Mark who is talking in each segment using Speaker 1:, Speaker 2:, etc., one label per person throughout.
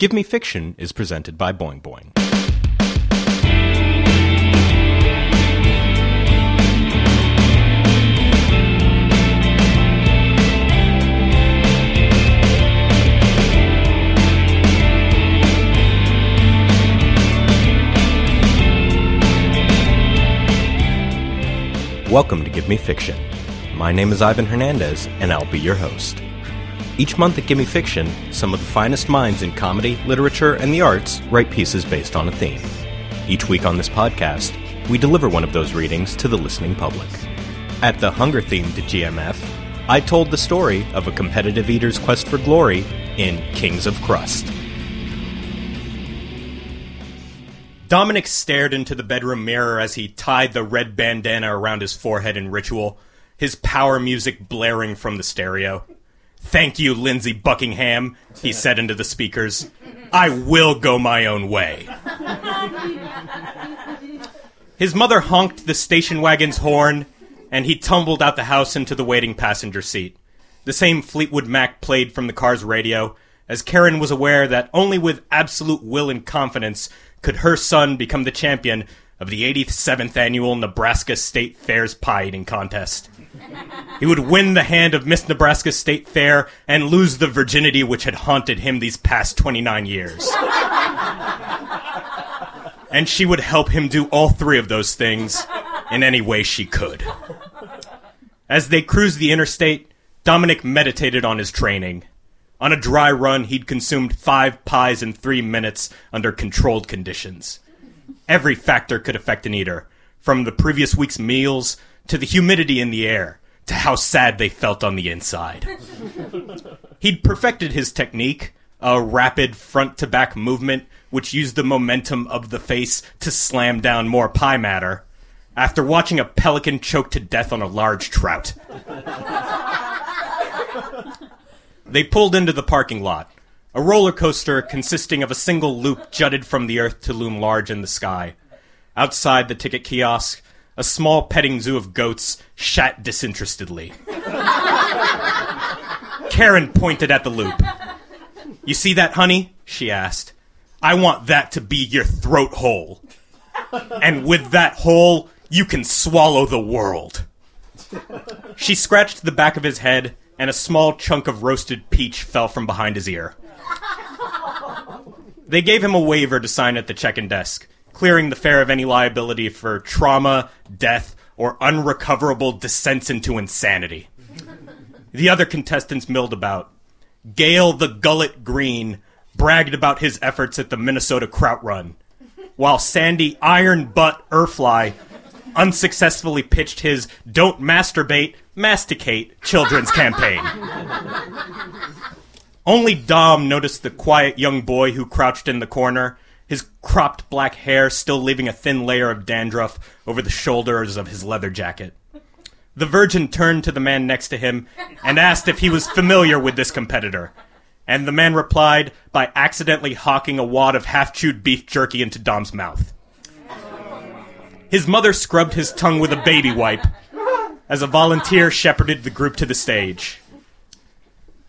Speaker 1: Give Me Fiction is presented by Boing Boing. Welcome to Give Me Fiction. My name is Ivan Hernandez, and I'll be your host. Each month at Gimme Fiction, some of the finest minds in comedy, literature, and the arts write pieces based on a theme. Each week on this podcast, we deliver one of those readings to the listening public. At the hunger themed GMF, I told the story of a competitive eater's quest for glory in Kings of Crust. Dominic stared into the bedroom mirror as he tied the red bandana around his forehead in ritual, his power music blaring from the stereo. Thank you, Lindsey Buckingham, he said into the speakers. I will go my own way. His mother honked the station wagon's horn, and he tumbled out the house into the waiting passenger seat. The same Fleetwood Mac played from the car's radio, as Karen was aware that only with absolute will and confidence could her son become the champion of the 87th annual Nebraska State Fair's pie eating contest. He would win the hand of Miss Nebraska State Fair and lose the virginity which had haunted him these past 29 years. and she would help him do all three of those things in any way she could. As they cruised the interstate, Dominic meditated on his training. On a dry run, he'd consumed five pies in three minutes under controlled conditions. Every factor could affect an eater, from the previous week's meals to the humidity in the air to how sad they felt on the inside. He'd perfected his technique, a rapid front to back movement which used the momentum of the face to slam down more pie matter, after watching a pelican choke to death on a large trout. They pulled into the parking lot. A roller coaster consisting of a single loop jutted from the earth to loom large in the sky. Outside the ticket kiosk, a small petting zoo of goats shat disinterestedly. Karen pointed at the loop. You see that, honey? she asked. I want that to be your throat hole. And with that hole, you can swallow the world. She scratched the back of his head and a small chunk of roasted peach fell from behind his ear. They gave him a waiver to sign at the check-in desk, clearing the fair of any liability for trauma, death, or unrecoverable descents into insanity. The other contestants milled about. Gale the Gullet Green bragged about his efforts at the Minnesota Kraut Run, while Sandy Iron Butt Erfly unsuccessfully pitched his Don't Masturbate, Masticate children's campaign. Only Dom noticed the quiet young boy who crouched in the corner, his cropped black hair still leaving a thin layer of dandruff over the shoulders of his leather jacket. The Virgin turned to the man next to him and asked if he was familiar with this competitor. And the man replied by accidentally hawking a wad of half chewed beef jerky into Dom's mouth. His mother scrubbed his tongue with a baby wipe as a volunteer shepherded the group to the stage.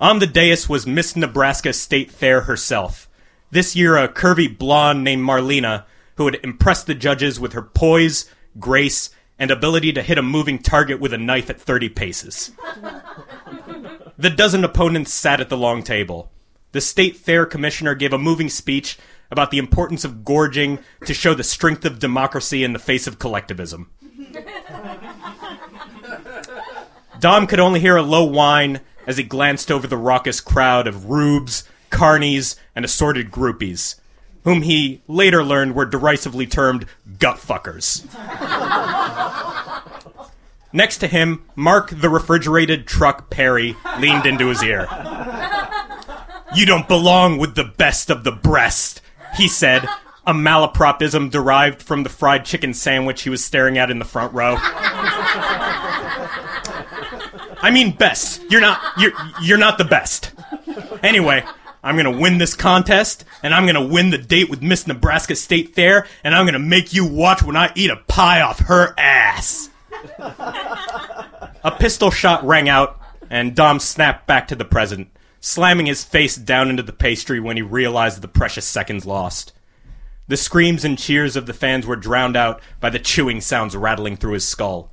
Speaker 1: On the dais was Miss Nebraska State Fair herself. This year, a curvy blonde named Marlena, who had impressed the judges with her poise, grace, and ability to hit a moving target with a knife at 30 paces. the dozen opponents sat at the long table. The State Fair Commissioner gave a moving speech about the importance of gorging to show the strength of democracy in the face of collectivism. Dom could only hear a low whine as he glanced over the raucous crowd of rubes, carnies, and assorted groupies, whom he later learned were derisively termed gut fuckers. Next to him, Mark the refrigerated truck Perry leaned into his ear. You don't belong with the best of the breast, he said, a malapropism derived from the fried chicken sandwich he was staring at in the front row. I mean best. You're not you're you're not the best. Anyway, I'm gonna win this contest, and I'm gonna win the date with Miss Nebraska State Fair, and I'm gonna make you watch when I eat a pie off her ass. a pistol shot rang out, and Dom snapped back to the present, slamming his face down into the pastry when he realized the precious seconds lost. The screams and cheers of the fans were drowned out by the chewing sounds rattling through his skull.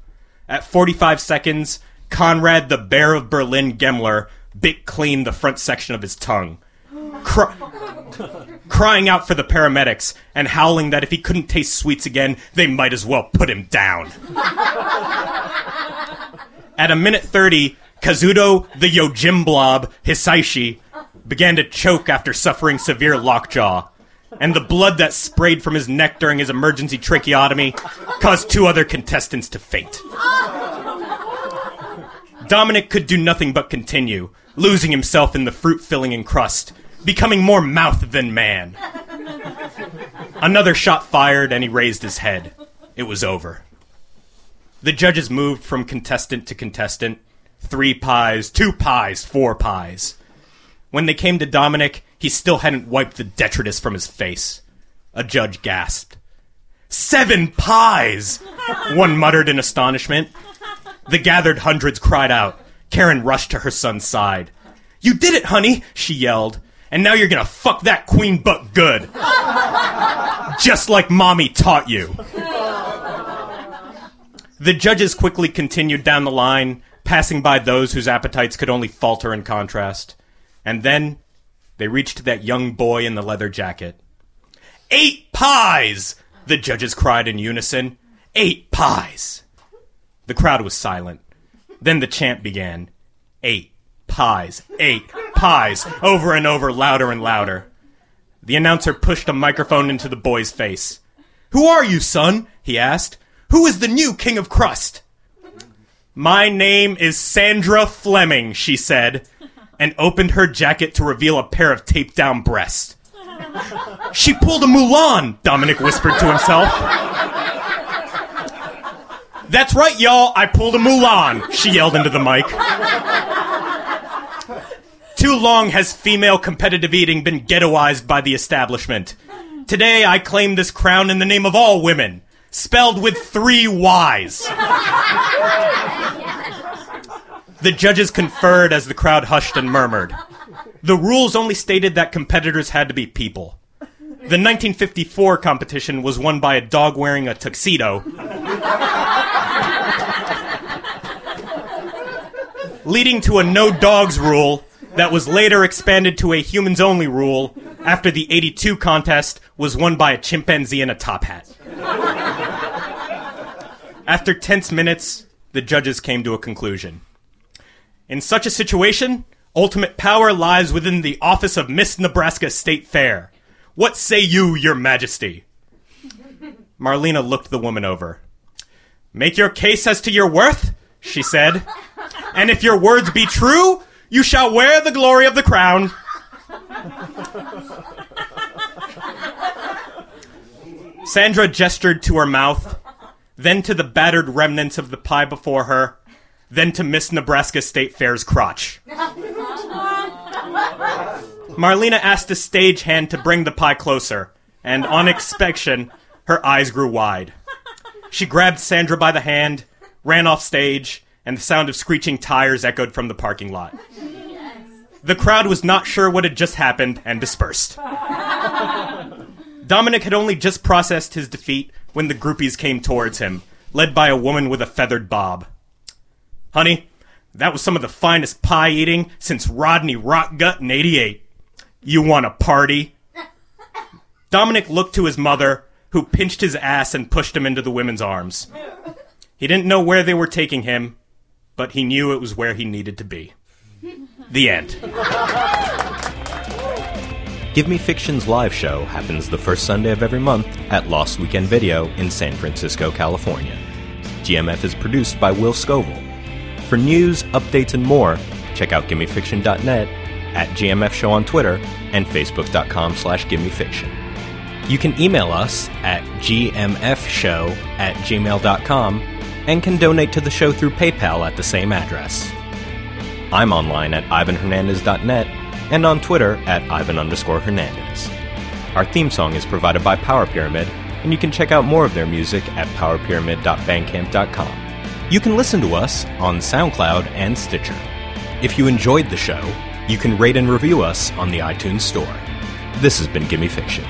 Speaker 1: At 45 seconds, Conrad the Bear of Berlin Gemmler bit clean the front section of his tongue. Cry- crying out for the paramedics and howling that if he couldn't taste sweets again, they might as well put him down. At a minute 30, Kazuto the Yojim Blob Hisaishi began to choke after suffering severe lockjaw, and the blood that sprayed from his neck during his emergency tracheotomy caused two other contestants to faint. Dominic could do nothing but continue, losing himself in the fruit filling and crust, becoming more mouth than man. Another shot fired, and he raised his head. It was over. The judges moved from contestant to contestant three pies, two pies, four pies. When they came to Dominic, he still hadn't wiped the detritus from his face. A judge gasped. Seven pies! One muttered in astonishment. The gathered hundreds cried out. Karen rushed to her son's side. You did it, honey, she yelled. And now you're gonna fuck that queen butt good. Just like mommy taught you. The judges quickly continued down the line, passing by those whose appetites could only falter in contrast. And then they reached that young boy in the leather jacket. Eight pies! The judges cried in unison. Eight pies! The crowd was silent. Then the chant began. Eight pies, eight pies, over and over, louder and louder. The announcer pushed a microphone into the boy's face. Who are you, son? he asked. Who is the new king of crust? My name is Sandra Fleming, she said, and opened her jacket to reveal a pair of taped down breasts. She pulled a Mulan, Dominic whispered to himself. That's right, y'all, I pulled a Mulan, she yelled into the mic. Too long has female competitive eating been ghettoized by the establishment. Today I claim this crown in the name of all women, spelled with three Y's. The judges conferred as the crowd hushed and murmured. The rules only stated that competitors had to be people. The 1954 competition was won by a dog wearing a tuxedo. leading to a no dogs rule that was later expanded to a humans only rule after the 82 contest was won by a chimpanzee in a top hat. After tense minutes, the judges came to a conclusion. In such a situation, ultimate power lies within the office of Miss Nebraska State Fair. What say you, your majesty? Marlena looked the woman over. Make your case as to your worth, she said. And if your words be true, you shall wear the glory of the crown. Sandra gestured to her mouth, then to the battered remnants of the pie before her, then to Miss Nebraska State Fair's crotch. Marlena asked a stagehand to bring the pie closer, and on inspection, her eyes grew wide. She grabbed Sandra by the hand, ran off stage, and the sound of screeching tires echoed from the parking lot. The crowd was not sure what had just happened and dispersed. Dominic had only just processed his defeat when the groupies came towards him, led by a woman with a feathered bob. Honey, that was some of the finest pie eating since Rodney Rockgut in 88. You want a party? Dominic looked to his mother, who pinched his ass and pushed him into the women's arms. He didn't know where they were taking him, but he knew it was where he needed to be. The end.
Speaker 2: Give Me Fiction's live show happens the first Sunday of every month at Lost Weekend Video in San Francisco, California. GMF is produced by Will Scoville. For news, updates, and more, check out GimmeFiction.net, at GMF Show on Twitter, and Facebook.com slash GimmeFiction. You can email us at gmfshow at gmail.com and can donate to the show through PayPal at the same address. I'm online at ivanhernandez.net and on Twitter at ivan underscore hernandez. Our theme song is provided by Power Pyramid, and you can check out more of their music at powerpyramid.bandcamp.com. You can listen to us on SoundCloud and Stitcher. If you enjoyed the show, You can rate and review us on the iTunes Store. This has been Gimme Fiction.